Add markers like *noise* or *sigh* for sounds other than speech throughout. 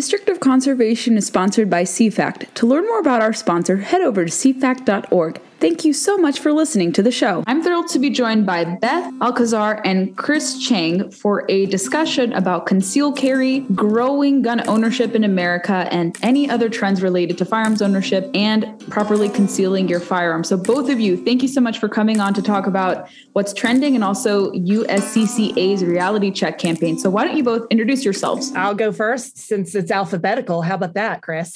District of Conservation is sponsored by CFACT. To learn more about our sponsor, head over to cfact.org. Thank you so much for listening to the show. I'm thrilled to be joined by Beth Alcazar and Chris Cheng for a discussion about concealed carry, growing gun ownership in America, and any other trends related to firearms ownership and properly concealing your firearm. So, both of you, thank you so much for coming on to talk about what's trending and also USCCA's reality check campaign. So, why don't you both introduce yourselves? I'll go first since it's alphabetical. How about that, Chris?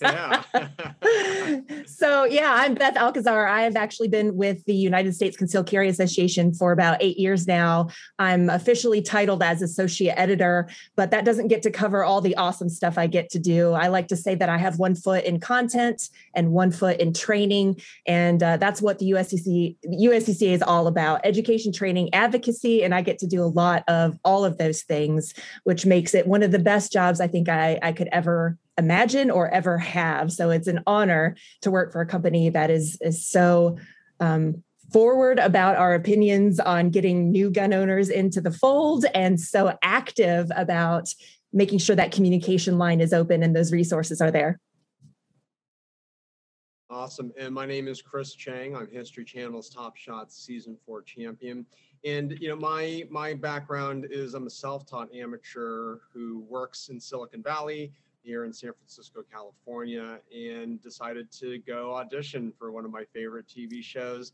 yeah. *laughs* so, yeah, I'm Beth Alcazar. I have actually been with the United States Concealed Carry Association for about eight years now. I'm officially titled as associate editor, but that doesn't get to cover all the awesome stuff I get to do. I like to say that I have one foot in content and one foot in training. And uh, that's what the USCC, USCCA is all about education, training, advocacy. And I get to do a lot of all of those things, which makes it one of the best jobs I think I, I could ever imagine or ever have. So it's an honor to work for a company that is is so um, forward about our opinions on getting new gun owners into the fold and so active about making sure that communication line is open and those resources are there. Awesome. And my name is Chris Cheng. I'm History Channel's Top Shots season four champion. And you know, my my background is I'm a self-taught amateur who works in Silicon Valley here in San Francisco, California, and decided to go audition for one of my favorite TV shows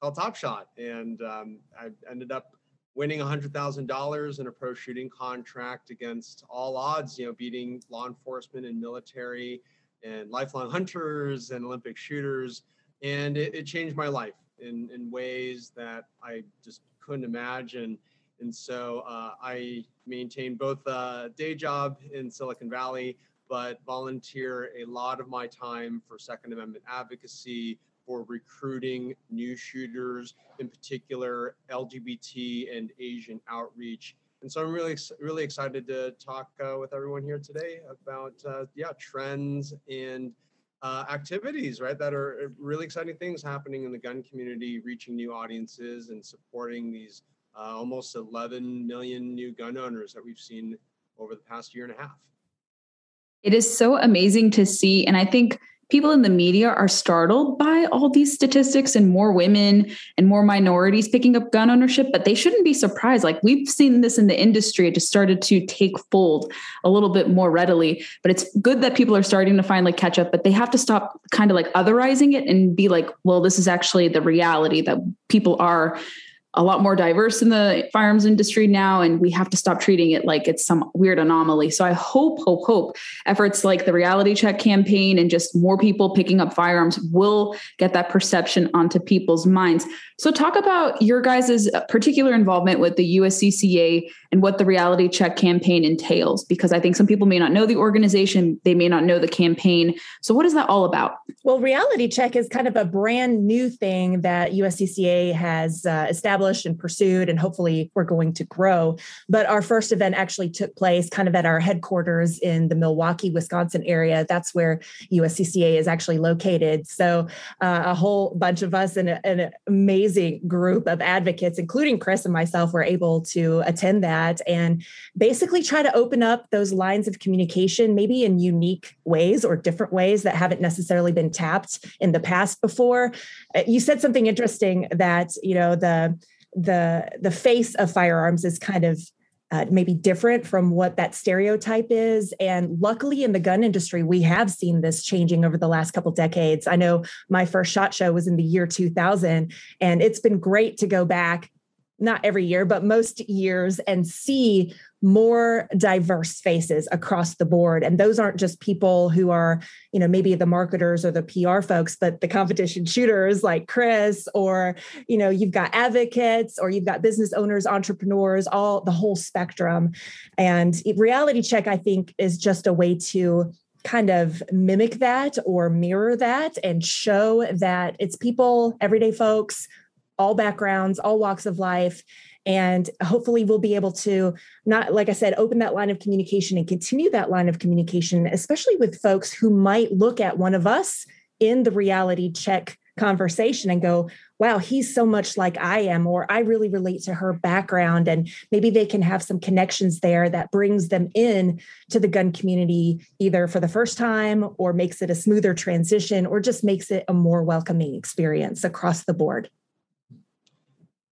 called Top Shot. And um, I ended up winning $100,000 in a pro shooting contract against all odds, you know, beating law enforcement and military and lifelong hunters and Olympic shooters. And it, it changed my life in, in ways that I just couldn't imagine. And so uh, I maintained both a day job in Silicon Valley, but volunteer a lot of my time for Second Amendment advocacy, for recruiting new shooters, in particular LGBT and Asian outreach. And so I'm really, really excited to talk uh, with everyone here today about, uh, yeah, trends and uh, activities, right, that are uh, really exciting things happening in the gun community, reaching new audiences and supporting these uh, almost 11 million new gun owners that we've seen over the past year and a half. It is so amazing to see. And I think people in the media are startled by all these statistics and more women and more minorities picking up gun ownership, but they shouldn't be surprised. Like we've seen this in the industry, it just started to take fold a little bit more readily. But it's good that people are starting to finally catch up, but they have to stop kind of like otherizing it and be like, well, this is actually the reality that people are a lot more diverse in the firearms industry now and we have to stop treating it like it's some weird anomaly. So i hope hope hope efforts like the reality check campaign and just more people picking up firearms will get that perception onto people's minds. So talk about your guys' particular involvement with the uscca and what the reality check campaign entails because i think some people may not know the organization they may not know the campaign. So what is that all about? Well reality check is kind of a brand new thing that uscca has uh, established established and pursued, and hopefully we're going to grow. But our first event actually took place kind of at our headquarters in the Milwaukee, Wisconsin area. That's where USCCA is actually located. So uh, a whole bunch of us and an amazing group of advocates, including Chris and myself, were able to attend that and basically try to open up those lines of communication, maybe in unique ways or different ways that haven't necessarily been tapped in the past before. Uh, you said something interesting that, you know, the the the face of firearms is kind of uh, maybe different from what that stereotype is. And luckily, in the gun industry, we have seen this changing over the last couple decades. I know my first shot show was in the year 2000, and it's been great to go back not every year, but most years and see more diverse faces across the board. And those aren't just people who are, you know, maybe the marketers or the PR folks, but the competition shooters like Chris, or, you know, you've got advocates or you've got business owners, entrepreneurs, all the whole spectrum. And reality check, I think, is just a way to kind of mimic that or mirror that and show that it's people, everyday folks all backgrounds, all walks of life. And hopefully, we'll be able to not, like I said, open that line of communication and continue that line of communication, especially with folks who might look at one of us in the reality check conversation and go, wow, he's so much like I am, or I really relate to her background. And maybe they can have some connections there that brings them in to the gun community, either for the first time or makes it a smoother transition or just makes it a more welcoming experience across the board.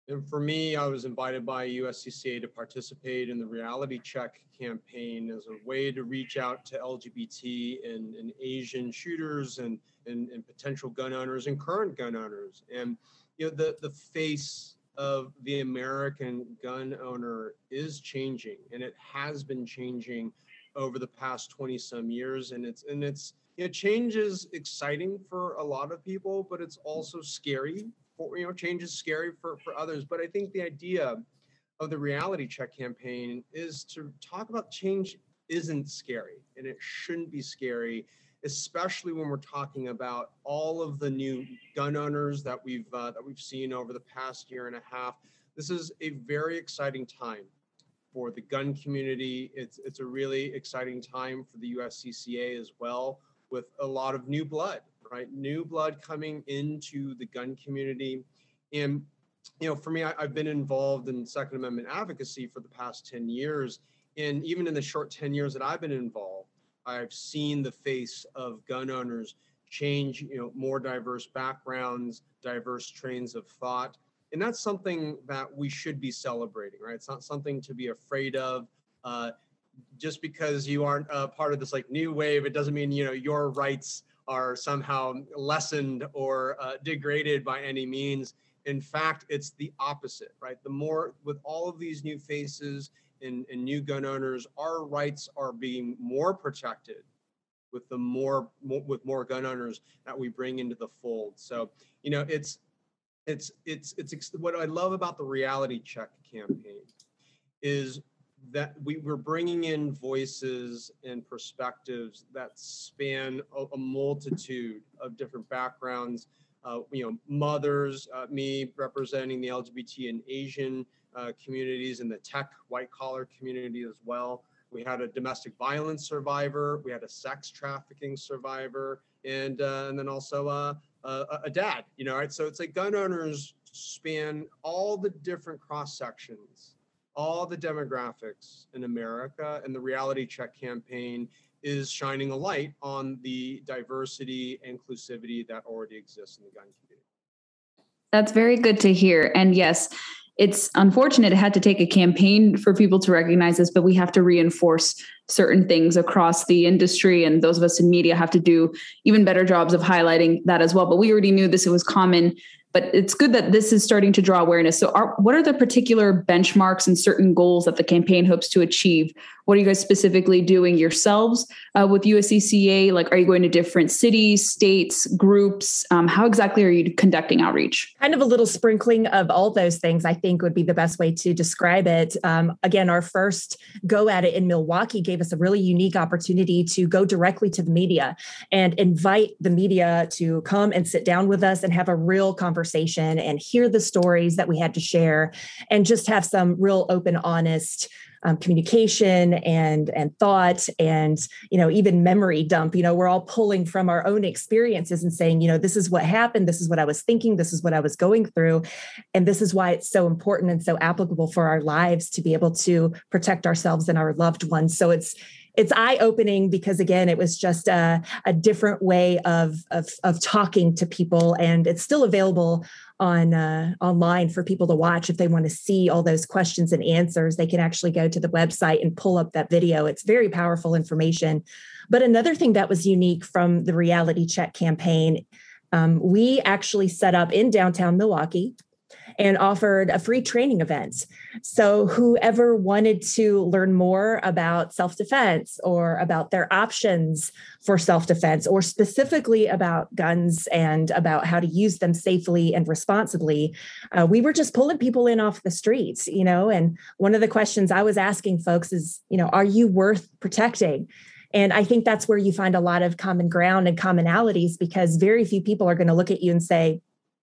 And for me, I was invited by USCCA to participate in the reality check campaign as a way to reach out to LGBT and, and Asian shooters and, and, and potential gun owners and current gun owners. And you know, the, the face of the American gun owner is changing and it has been changing over the past 20 some years. And it's and it's you know, change is exciting for a lot of people, but it's also scary for, you know, change is scary for, for others. But I think the idea of the reality check campaign is to talk about change isn't scary and it shouldn't be scary especially when we're talking about all of the new gun owners that we've uh, that we've seen over the past year and a half this is a very exciting time for the gun community it's it's a really exciting time for the USCCA as well with a lot of new blood right? New blood coming into the gun community. And, you know, for me, I, have been involved in Second Amendment advocacy for the past 10 years. And even in the short 10 years that I've been involved, I've seen the face of gun owners change, you know, more diverse backgrounds, diverse trains of thought. And that's something that we should be celebrating, right? It's not something to be afraid of. Uh, just because you aren't a part of this like new wave, it doesn't mean you know your rights are somehow lessened or uh, degraded by any means. In fact, it's the opposite, right? The more, with all of these new faces and, and new gun owners, our rights are being more protected with the more, more with more gun owners that we bring into the fold. So, you know, it's it's it's it's what I love about the reality check campaign is that we were bringing in voices and perspectives that span a, a multitude of different backgrounds. Uh, you know, mothers, uh, me representing the LGBT and Asian uh, communities and the tech white collar community as well. We had a domestic violence survivor, we had a sex trafficking survivor, and uh, and then also uh, a, a dad. You know, right? So it's like gun owners span all the different cross sections all the demographics in America, and the reality check campaign is shining a light on the diversity and inclusivity that already exists in the gun community. That's very good to hear. And yes, it's unfortunate it had to take a campaign for people to recognize this, but we have to reinforce certain things across the industry. And those of us in media have to do even better jobs of highlighting that as well. But we already knew this, it was common but it's good that this is starting to draw awareness. So, are, what are the particular benchmarks and certain goals that the campaign hopes to achieve? What are you guys specifically doing yourselves uh, with USCCA? Like, are you going to different cities, states, groups? Um, how exactly are you conducting outreach? Kind of a little sprinkling of all those things, I think would be the best way to describe it. Um, again, our first go at it in Milwaukee gave us a really unique opportunity to go directly to the media and invite the media to come and sit down with us and have a real conversation and hear the stories that we had to share and just have some real open, honest um, communication and and thought and you know even memory dump. You know we're all pulling from our own experiences and saying you know this is what happened. This is what i was thinking. This is what i was going through. And this is why it's so important and so applicable for our lives to be able to protect ourselves and our loved ones. So it's it's eye opening because again it was just a, a different way of, of of talking to people. And it's still available on uh, online for people to watch if they want to see all those questions and answers. They can actually go to the website and pull up that video. It's very powerful information. But another thing that was unique from the reality check campaign um, we actually set up in downtown milwaukee and offered a free training event. So, whoever wanted to learn more about self defense or about their options for self defense, or specifically about guns and about how to use them safely and responsibly, uh, we were just pulling people in off the streets, you know. And one of the questions I was asking folks is, you know, are you worth protecting? And I think that's where you find a lot of common ground and commonalities because very few people are going to look at you and say,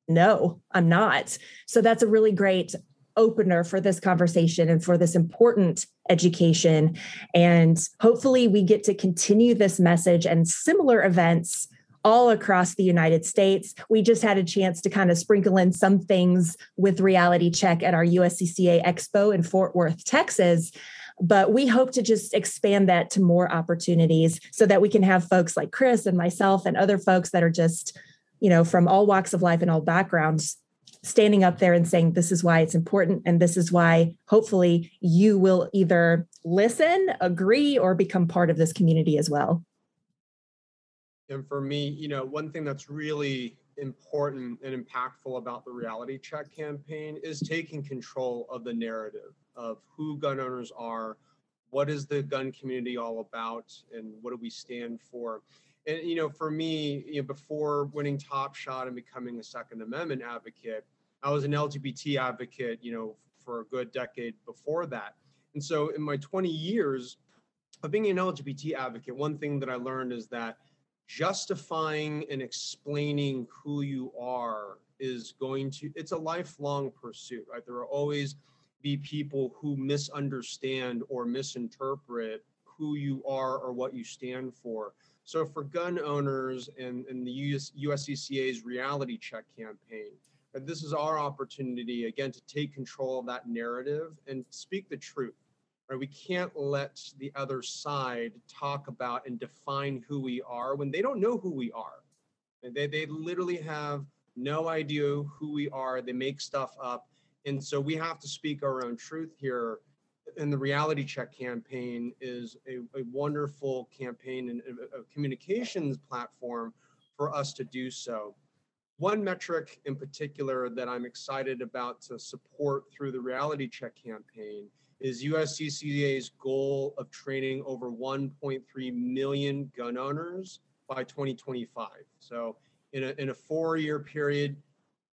no, I'm not. So that's a really great opener for this conversation and for this important education. And hopefully, we get to continue this message and similar events all across the United States. We just had a chance to kind of sprinkle in some things with Reality Check at our USCCA Expo in Fort Worth, Texas. But we hope to just expand that to more opportunities so that we can have folks like Chris and myself and other folks that are just, you know, from all walks of life and all backgrounds standing up there and saying this is why it's important and this is why hopefully you will either listen agree or become part of this community as well. And for me you know one thing that's really important and impactful about the reality check campaign is taking control of the narrative of who gun owners are what is the gun community all about and what do we stand for and you know for me you know before winning top shot and becoming a second amendment advocate I was an LGBT advocate, you know, for a good decade before that. And so in my 20 years of being an LGBT advocate, one thing that I learned is that justifying and explaining who you are is going to it's a lifelong pursuit, right? There will always be people who misunderstand or misinterpret who you are or what you stand for. So for gun owners and, and the US, USCCA's reality check campaign, and this is our opportunity, again, to take control of that narrative and speak the truth. Right? We can't let the other side talk about and define who we are when they don't know who we are. They, they literally have no idea who we are. They make stuff up. And so we have to speak our own truth here. And the reality check campaign is a, a wonderful campaign and a, a communications platform for us to do so. One metric in particular that I'm excited about to support through the reality check campaign is USCCA's goal of training over 1.3 million gun owners by 2025. So in a, in a four year period,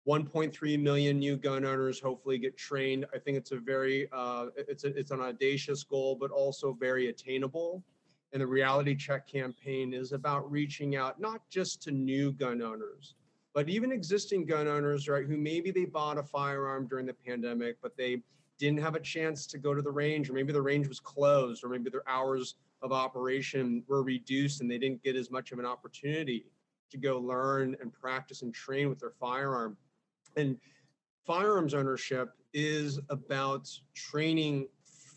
1.3 million new gun owners hopefully get trained. I think it's a very uh, it's a, it's an audacious goal, but also very attainable. And the reality check campaign is about reaching out not just to new gun owners, but even existing gun owners, right, who maybe they bought a firearm during the pandemic, but they didn't have a chance to go to the range, or maybe the range was closed, or maybe their hours of operation were reduced and they didn't get as much of an opportunity to go learn and practice and train with their firearm. And firearms ownership is about training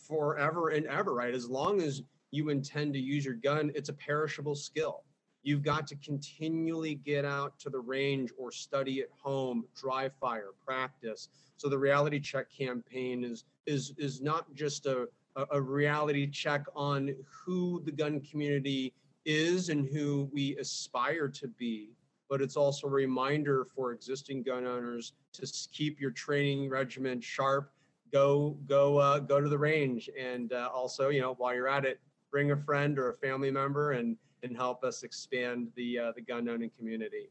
forever and ever, right? As long as you intend to use your gun, it's a perishable skill. You've got to continually get out to the range or study at home, dry fire, practice. So the reality check campaign is is is not just a, a reality check on who the gun community is and who we aspire to be, but it's also a reminder for existing gun owners to keep your training regimen sharp. Go go uh, go to the range, and uh, also you know while you're at it, bring a friend or a family member and and help us expand the uh, the gun owning community.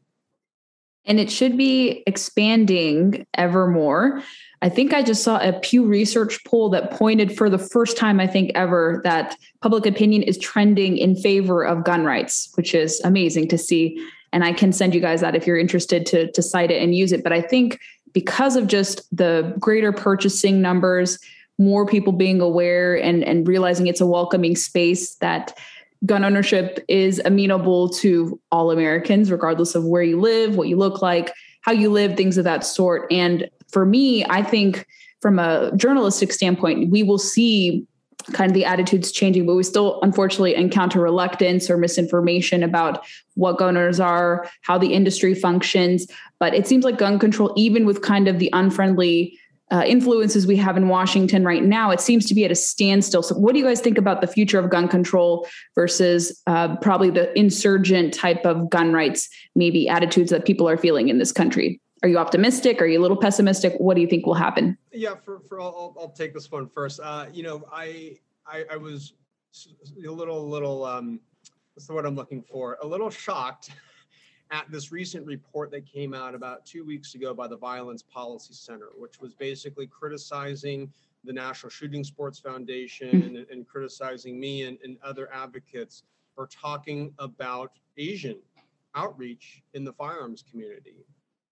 And it should be expanding ever more. I think I just saw a Pew Research poll that pointed for the first time, I think ever, that public opinion is trending in favor of gun rights, which is amazing to see. And I can send you guys that if you're interested to, to cite it and use it. But I think because of just the greater purchasing numbers, more people being aware and, and realizing it's a welcoming space that gun ownership is amenable to all Americans, regardless of where you live, what you look like, how you live, things of that sort. And for me, I think from a journalistic standpoint, we will see kind of the attitudes changing, but we still unfortunately encounter reluctance or misinformation about what gunners are, how the industry functions. But it seems like gun control, even with kind of the unfriendly uh, influences we have in Washington right now, it seems to be at a standstill. So, what do you guys think about the future of gun control versus uh, probably the insurgent type of gun rights, maybe attitudes that people are feeling in this country? Are you optimistic? Are you a little pessimistic? What do you think will happen? Yeah, for, for I'll, I'll take this one first. Uh, you know, I, I, I was a little little um, what's the word I'm looking for? A little shocked *laughs* at this recent report that came out about two weeks ago by the Violence Policy Center, which was basically criticizing the National Shooting Sports Foundation hmm. and, and criticizing me and, and other advocates for talking about Asian outreach in the firearms community.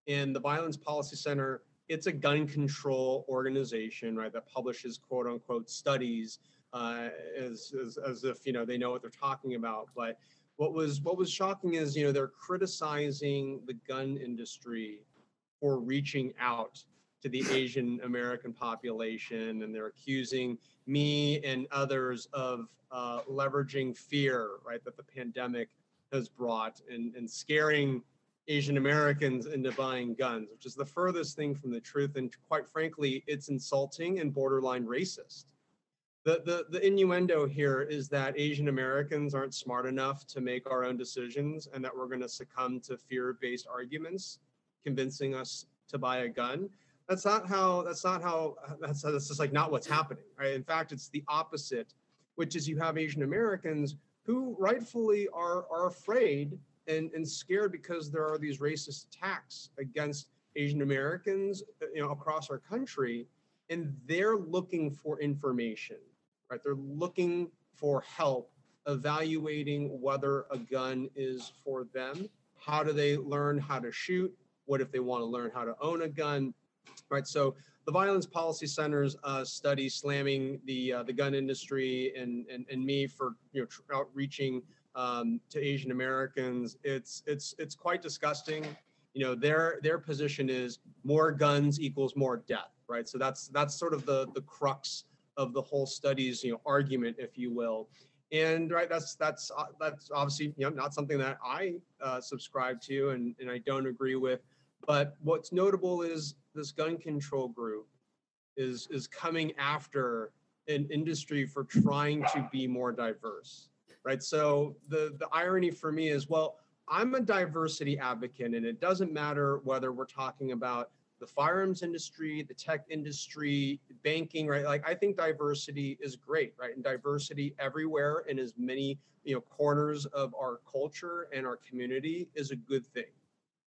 And the Violence Policy Center, it's a gun control organization, right, that publishes quote unquote studies uh, as, as, as if, you know, they know what they're talking about. But what was what was shocking is you know they're criticizing the gun industry for reaching out to the Asian American population, and they're accusing me and others of uh, leveraging fear, right, that the pandemic has brought and, and scaring Asian Americans into buying guns, which is the furthest thing from the truth. And quite frankly, it's insulting and borderline racist. The, the, the innuendo here is that Asian Americans aren't smart enough to make our own decisions and that we're going to succumb to fear based arguments convincing us to buy a gun. That's not how, that's not how, that's, that's just like not what's happening, right? In fact, it's the opposite, which is you have Asian Americans who rightfully are, are afraid and, and scared because there are these racist attacks against Asian Americans, uh, you know, across our country, and they're looking for information, right? They're looking for help evaluating whether a gun is for them. How do they learn how to shoot? What if they want to learn how to own a gun? Right. So the Violence Policy Center's uh, study slamming the uh, the gun industry and, and and me for you know tr- outreaching um, to Asian Americans, it's it's it's quite disgusting. You know, their their position is more guns equals more death, right? So that's that's sort of the the crux of the whole study's you know argument, if you will. And right, that's that's uh, that's obviously you know not something that I uh, subscribe to and and I don't agree with. But what's notable is this gun control group is is coming after an industry for trying to be more diverse right? So the the irony for me is, well, I'm a diversity advocate, and it doesn't matter whether we're talking about the firearms industry, the tech industry, banking, right? Like I think diversity is great, right? And diversity everywhere in as many you know corners of our culture and our community is a good thing.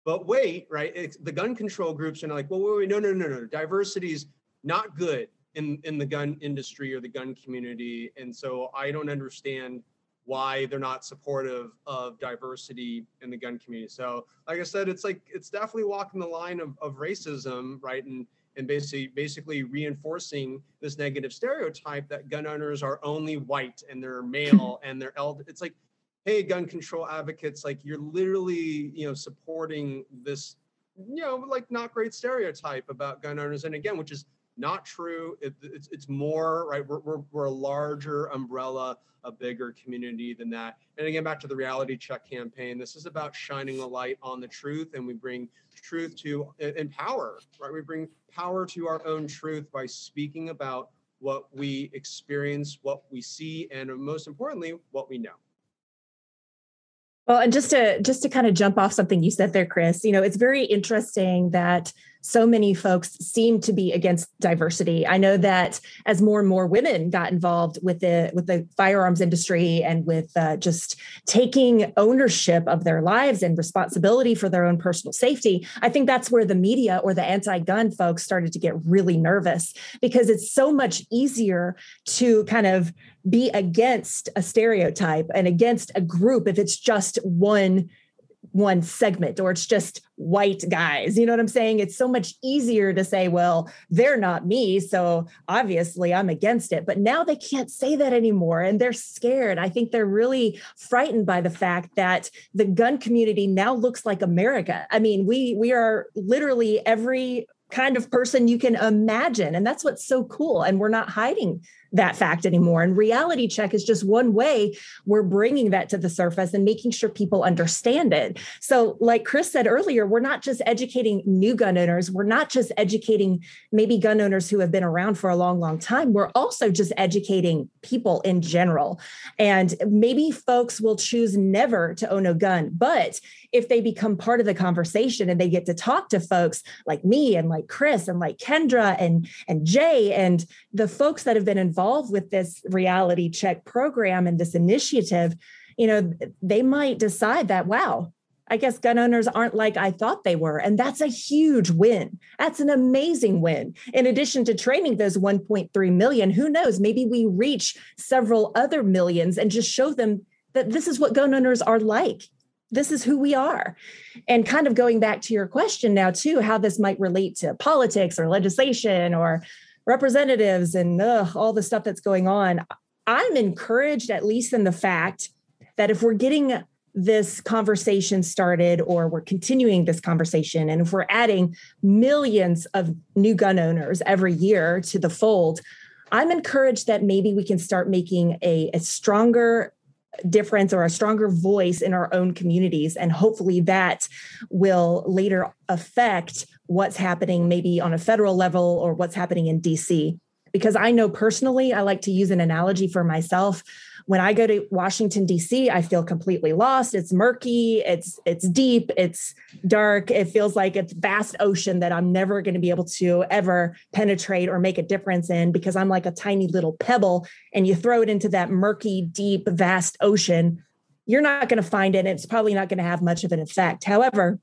But wait, right? It's, the gun control groups are like, well, wait, wait, no, no, no, no. Diversity is not good in in the gun industry or the gun community, and so I don't understand why they're not supportive of diversity in the gun community. So, like I said, it's like it's definitely walking the line of, of racism, right? And and basically basically reinforcing this negative stereotype that gun owners are only white and they're male *clears throat* and they're elder. It's like, hey, gun control advocates, like you're literally, you know, supporting this, you know, like not great stereotype about gun owners. And again, which is not true. It, it's, it's more, right? We're, we're, we're a larger umbrella, a bigger community than that. And again, back to the reality check campaign, this is about shining a light on the truth and we bring truth to uh, and power, right? We bring power to our own truth by speaking about what we experience, what we see, and most importantly, what we know. Well, and just to just to kind of jump off something you said there, Chris, you know, it's very interesting that so many folks seem to be against diversity. I know that as more and more women got involved with the with the firearms industry and with uh, just taking ownership of their lives and responsibility for their own personal safety, I think that's where the media or the anti-gun folks started to get really nervous because it's so much easier to kind of be against a stereotype and against a group if it's just one one segment or it's just white guys. You know what I'm saying? It's so much easier to say, well, they're not me. So obviously I'm against it. But now they can't say that anymore and they're scared. I think they're really frightened by the fact that the gun community now looks like America. I mean, we we are literally every kind of person you can imagine. And that's what's so cool. And we're not hiding that fact anymore. And reality check is just one way we're bringing that to the surface and making sure people understand it. So, like Chris said earlier, we're not just educating new gun owners, we're not just educating maybe gun owners who have been around for a long, long time. We're also just educating people in general. And maybe folks will choose never to own a gun, but if they become part of the conversation and they get to talk to folks like me and like Chris and like Kendra and and Jay and the folks that have been involved involved with this reality check program and this initiative, you know, they might decide that, wow, I guess gun owners aren't like I thought they were. And that's a huge win. That's an amazing win. In addition to training those 1.3 million, who knows, maybe we reach several other millions and just show them that this is what gun owners are like. This is who we are. And kind of going back to your question now, too, how this might relate to politics or legislation or representatives and ugh, all the stuff that's going on. I'm encouraged, at least in the fact that if we're getting this conversation started or we're continuing this conversation and if we're adding millions of new gun owners every year to the fold i'm encouraged that maybe we can start making a, a stronger difference or a stronger voice in our own communities. And hopefully that will later affect what's happening maybe on a federal level or what's happening in dc because i know personally i like to use an analogy for myself when I go to Washington D.C., I feel completely lost. It's murky, it's it's deep, it's dark. It feels like it's vast ocean that I'm never going to be able to ever penetrate or make a difference in because I'm like a tiny little pebble. And you throw it into that murky, deep, vast ocean, you're not going to find it. It's probably not going to have much of an effect. However,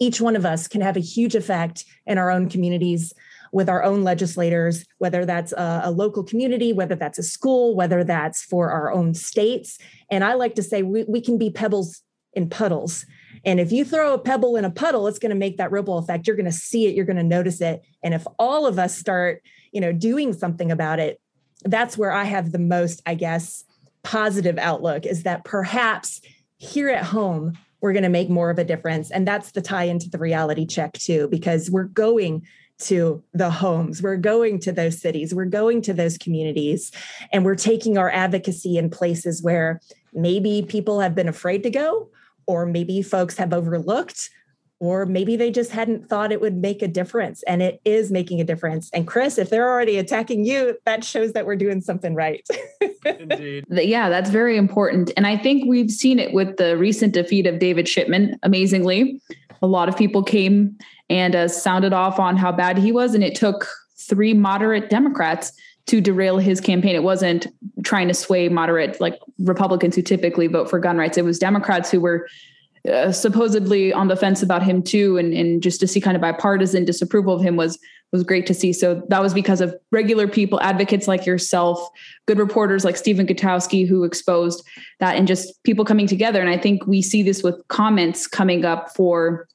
each one of us can have a huge effect in our own communities with our own legislators, whether that's a, a, local community, whether that's a school, whether that's for our own states. And I like to say we, we can be pebbles in puddles. And if you throw a pebble in a puddle, it's going to make that ripple effect. You're going to see it, you're going to notice it. And if all of us start, you know, doing something about it, that's where I have the most, I guess, positive outlook is that perhaps here at home, we're going to make more of a difference. And that's the tie into the reality check, too, because we're going to the homes. We're going to those cities. We're going to those communities. And we're taking our advocacy in places where maybe people have been afraid to go, or maybe folks have overlooked, or maybe they just hadn't thought it would make a difference. And it is making a difference. And Chris, if they're already attacking you, that shows that we're doing something right. *laughs* Indeed. Yeah, that's very important. And I think we've seen it with the recent defeat of David Chipman, amazingly. A lot of people came and uh, sounded off on how bad he was. And it took three moderate Democrats to derail his campaign. It wasn't trying to sway moderate like Republicans who typically vote for gun rights. It was Democrats who were uh, supposedly on the fence about him too, and and just to see kind of bipartisan disapproval of him was was great to see. So that was because of regular people, advocates like yourself, good reporters like Stephen Gutowski who exposed that, and just people coming together. And I think we see this with comments coming up for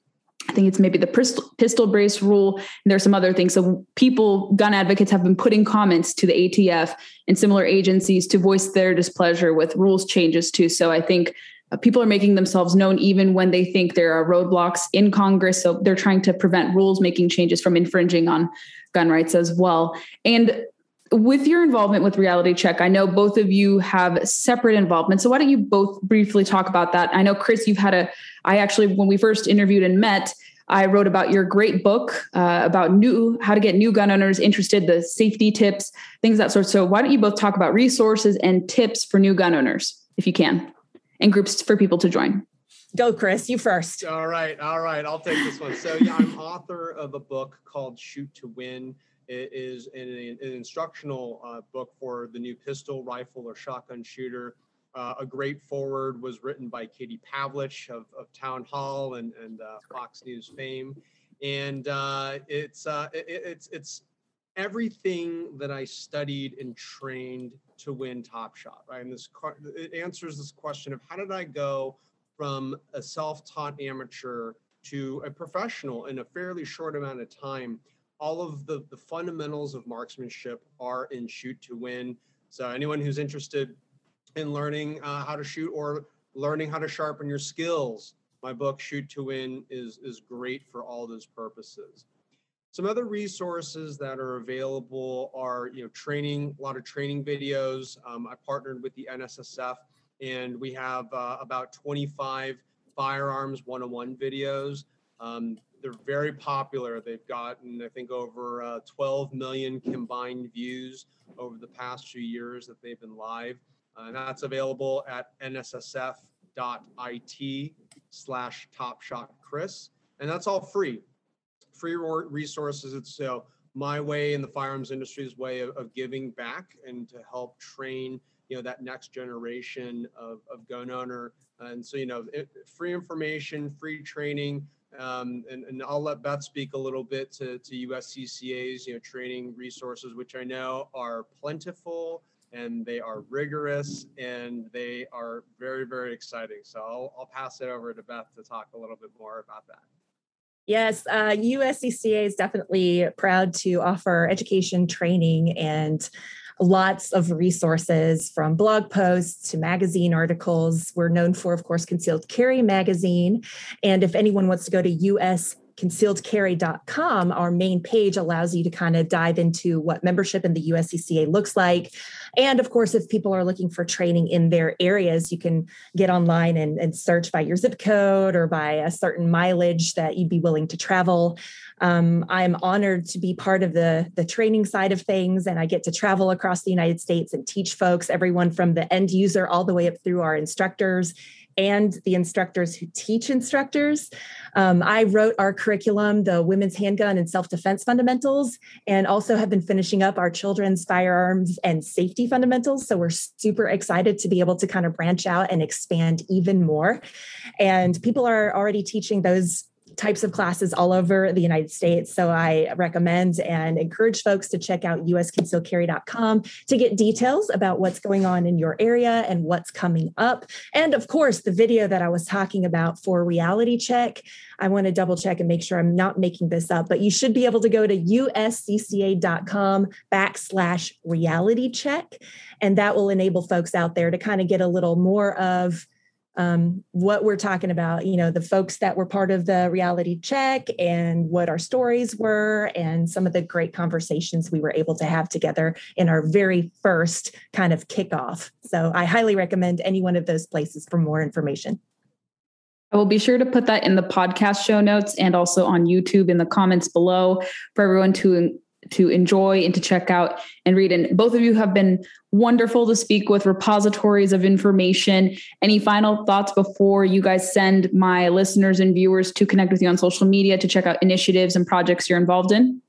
I think it's maybe the pistol, pistol brace rule. And there's some other things. So people, gun advocates have been putting comments to the ATF and similar agencies to voice their displeasure with rules changes too. So I think people are making themselves known even when they think there are roadblocks in Congress. So they're trying to prevent rules making changes from infringing on gun rights as well. And with your involvement with Reality Check, I know both of you have separate involvement. So why don't you both briefly talk about that? I know Chris, you've had a. I actually, when we first interviewed and met, I wrote about your great book uh, about new how to get new gun owners interested, the safety tips, things that sort. So why don't you both talk about resources and tips for new gun owners, if you can, and groups for people to join? Go, Chris. You first. All right, all right. I'll take this one. So yeah, I'm *laughs* author of a book called Shoot to Win It is an, an instructional uh, book for the new pistol, rifle, or shotgun shooter. Uh, a great forward was written by Katie Pavlich of, of Town Hall and, and uh, Fox News fame. And uh, it's, uh, it, it's, it's everything that I studied and trained to win Top Shot, right? And this it answers this question of how did I go from a self-taught amateur to a professional in a fairly short amount of time all of the, the fundamentals of marksmanship are in Shoot to Win. So anyone who's interested in learning uh, how to shoot or learning how to sharpen your skills, my book Shoot to Win is is great for all those purposes. Some other resources that are available are you know training, a lot of training videos. Um, I partnered with the NSSF, and we have uh, about 25 firearms 101 videos. Um, they're very popular. They've gotten, I think, over uh, 12 million combined views over the past few years that they've been live. Uh, and that's available at nssf.it slash Top Shot Chris. And that's all free, free resources. It's so my way in the firearms industry's way of, of giving back and to help train you know that next generation of, of gun owner and so you know it, free information free training um, and, and I'll let Beth speak a little bit to, to USCCA's, you know, training resources, which I know are plentiful and they are rigorous and they are very, very exciting. So I'll, I'll pass it over to Beth to talk a little bit more about that. Yes, uh, USCCA is definitely proud to offer education, training, and lots of resources from blog posts to magazine articles. We're known for, of course, Concealed Carry Magazine. And if anyone wants to go to US concealedcarry.com, our main page allows you to kind of dive into what membership in the USCCA looks like. And of course, if people are looking for training in their areas, you can get online and, and search by your zip code or by a certain mileage that you'd be willing to travel. Um, I'm honored to be part of the, the training side of things, and I get to travel across the United States and teach folks, everyone from the end user all the way up through our instructors and the instructors who teach instructors. Um, I wrote our curriculum, the Women's Handgun and Self Defense Fundamentals, and also have been finishing up our Children's Firearms and Safety Fundamentals. So we're super excited to be able to kind of branch out and expand even more. And people are already teaching those types of classes all over the United States. So I recommend and encourage folks to check out usconcealcarry.com to get details about what's going on in your area and what's coming up. And of course, the video that I was talking about for reality check, I want to double check and make sure I'm not making this up, but you should be able to go to uscca.com backslash reality check. And that will enable folks out there to kind of get a little more of um, what we're talking about, you know, the folks that were part of the reality check and what our stories were, and some of the great conversations we were able to have together in our very first kind of kickoff. So I highly recommend any one of those places for more information. I will be sure to put that in the podcast show notes and also on YouTube in the comments below for everyone to to enjoy and to check out and read. And both of you have been wonderful to speak with repositories of information. Any final thoughts before you guys send my listeners and viewers to connect with you on social media to check out initiatives and projects you're involved in?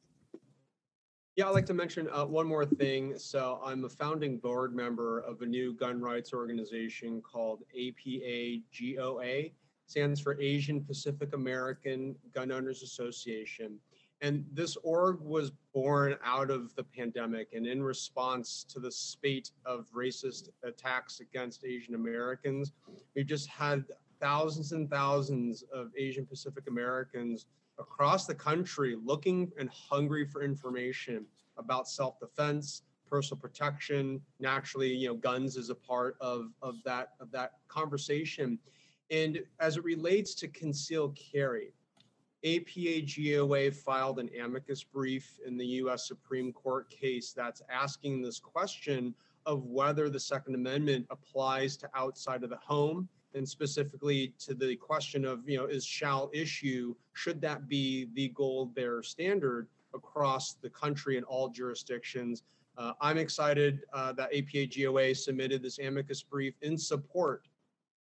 Yeah, I'd like to mention uh, one more thing. So, I'm a founding board member of a new gun rights organization called APAGOA, stands for Asian Pacific American Gun Owners Association. And this org was born out of the pandemic and in response to the spate of racist attacks against Asian Americans. We've just had thousands and thousands of Asian Pacific Americans across the country looking and hungry for information about self-defense, personal protection. Naturally, you know, guns is a part of, of that of that conversation. And as it relates to concealed carry, APAGOA filed an amicus brief in the US Supreme Court case that's asking this question of whether the Second Amendment applies to outside of the home and specifically to the question of, you know, is shall issue, should that be the gold bearer standard across the country in all jurisdictions? Uh, I'm excited uh, that APAGOA submitted this amicus brief in support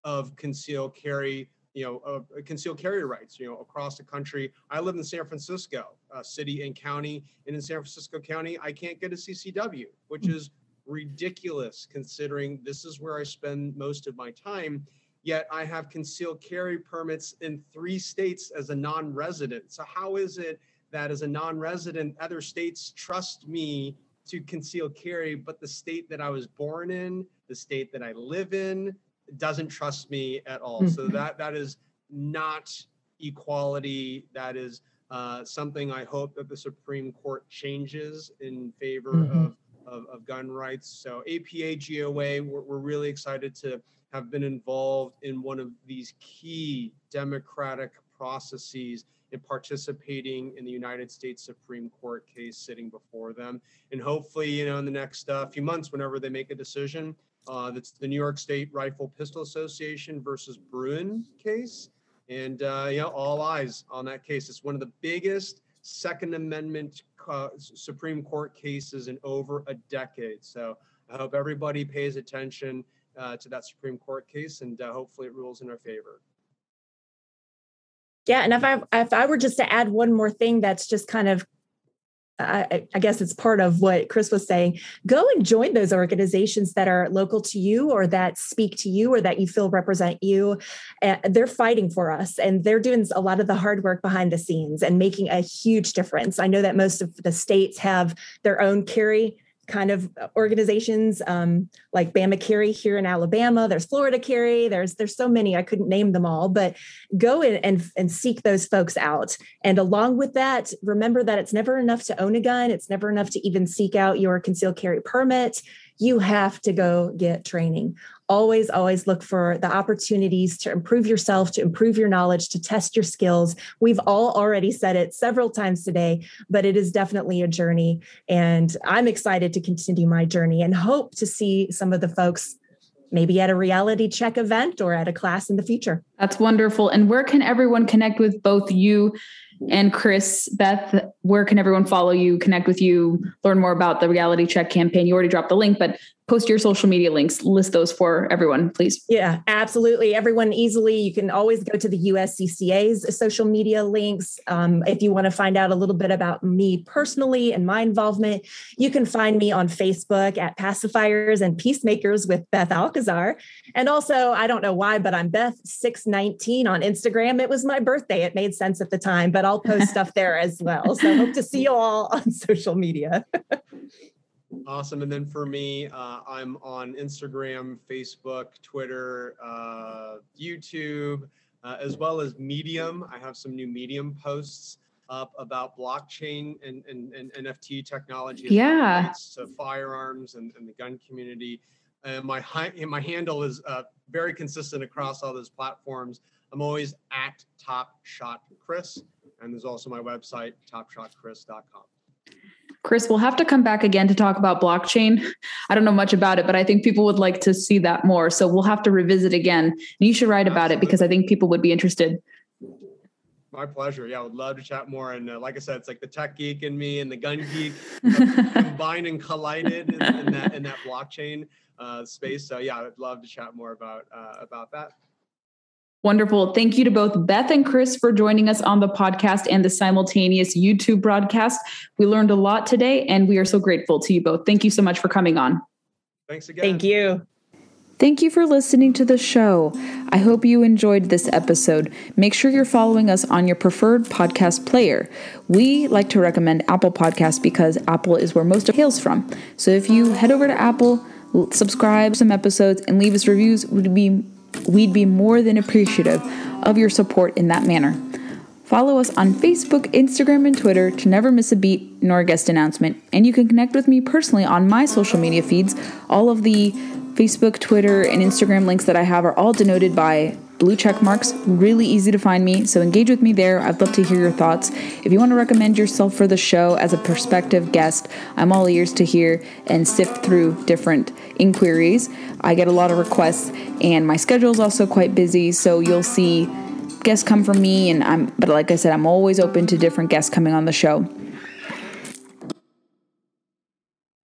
of concealed carry you know, uh, concealed carry rights, you know, across the country. I live in San Francisco, uh, city and county, and in San Francisco County, I can't get a CCW, which is ridiculous considering this is where I spend most of my time. Yet I have concealed carry permits in three states as a non-resident. So how is it that as a non-resident, other states trust me to conceal carry, but the state that I was born in, the state that I live in, doesn't trust me at all. Mm-hmm. So that that is not equality. That is uh, something I hope that the Supreme Court changes in favor mm-hmm. of, of, of gun rights. So APAGOA, we're, we're really excited to have been involved in one of these key democratic processes in participating in the United States Supreme Court case sitting before them. And hopefully, you know, in the next uh, few months, whenever they make a decision, uh, that's the New York State Rifle Pistol Association versus Bruen case. And, uh, all eyes on that case. It's one of the biggest Second Amendment uh, Supreme Court cases in over a decade. So I hope everybody pays attention uh, to that Supreme Court case and uh, hopefully it rules in our favor. Yeah, and if I if I were just to add one more thing that's just kind of I, I, guess it's part of what Chris was saying. Go and join those organizations that are local to you or that speak to you or that you feel represent you. Uh, they're fighting for us and they're doing a lot of the hard work behind the scenes and making a huge difference. I know that most of the states have their own carry kind of organizations um, like Bama Carry here in Alabama. There's Florida Carry. There's there's so many I couldn't name them all, but go and and seek those folks out. And along with that, remember that it's never enough to own a gun. It's never enough to even seek out your concealed carry permit. You have to go get training always, always look for the opportunities to improve yourself, to improve your knowledge, to test your skills. We've all already said it several times today, but it is definitely a journey. And I'm excited to continue my journey and hope to see some of the folks maybe at a reality check event or at a class in the future. That's wonderful. And where can everyone connect with both you and Chris, Beth, where can everyone follow you, connect with you, learn more about the reality check campaign? You already dropped the link, but post your social media links, list those for everyone, please. Yeah, absolutely. Everyone easily, you can always go to the USCCA's social media links. Um, if you want to find out a little bit about me personally and my involvement, you can find me on Facebook at Pacifiers and Peacemakers with Beth Alcazar. And also, I don't know why, but I'm Beth619 on Instagram. It was my birthday. It made sense at the time, but I'll post *laughs* stuff there as well. So hope to see you all on social media. *laughs* Awesome. And then for me, uh, I'm on Instagram, Facebook, Twitter, uh, YouTube, uh, as well as Medium. I have some new Medium posts up about blockchain and, and, and NFT technology. Yeah. So firearms and, and the gun community. And my, my handle is uh, very consistent across all those platforms. I'm always at Top Shot Chris. And there's also my website, topshotchris.com. Chris, we'll have to come back again to talk about blockchain. I don't know much about it, but I think people would like to see that more. So we'll have to revisit again. And you should write about it because I think people would be interested. My pleasure. Yeah, I would love to chat more. And uh, like I said, it's like the tech geek in me and the gun geek *laughs* combined and collided in, in, that in that blockchain uh, space. So yeah, I'd love to chat more about uh, about that. Wonderful. Thank you to both Beth and Chris for joining us on the podcast and the simultaneous YouTube broadcast. We learned a lot today and we are so grateful to you both. Thank you so much for coming on. Thanks again. Thank you. Thank you for listening to the show. I hope you enjoyed this episode. Make sure you're following us on your preferred podcast player. We like to recommend Apple Podcasts because Apple is where most of it hails from. So if you head over to Apple, subscribe some episodes and leave us reviews, would be We'd be more than appreciative of your support in that manner. Follow us on Facebook, Instagram, and Twitter to never miss a beat nor a guest announcement. And you can connect with me personally on my social media feeds. All of the Facebook, Twitter, and Instagram links that I have are all denoted by blue check marks. Really easy to find me, so engage with me there. I'd love to hear your thoughts. If you want to recommend yourself for the show as a prospective guest, I'm all ears to hear and sift through different inquiries. I get a lot of requests, and my schedule is also quite busy, so you'll see guests come from me and I'm but like I said I'm always open to different guests coming on the show.